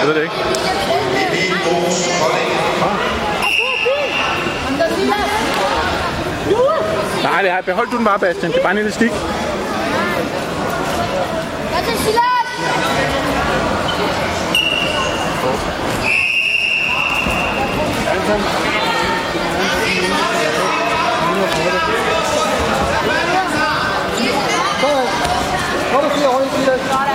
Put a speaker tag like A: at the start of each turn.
A: Jeg ved det ikke. Nej, det er, behold du den bare, Bastian. Det er bare en elastik.
B: Jeg kan silat!
A: Anton. Kom her. Kom og højre side.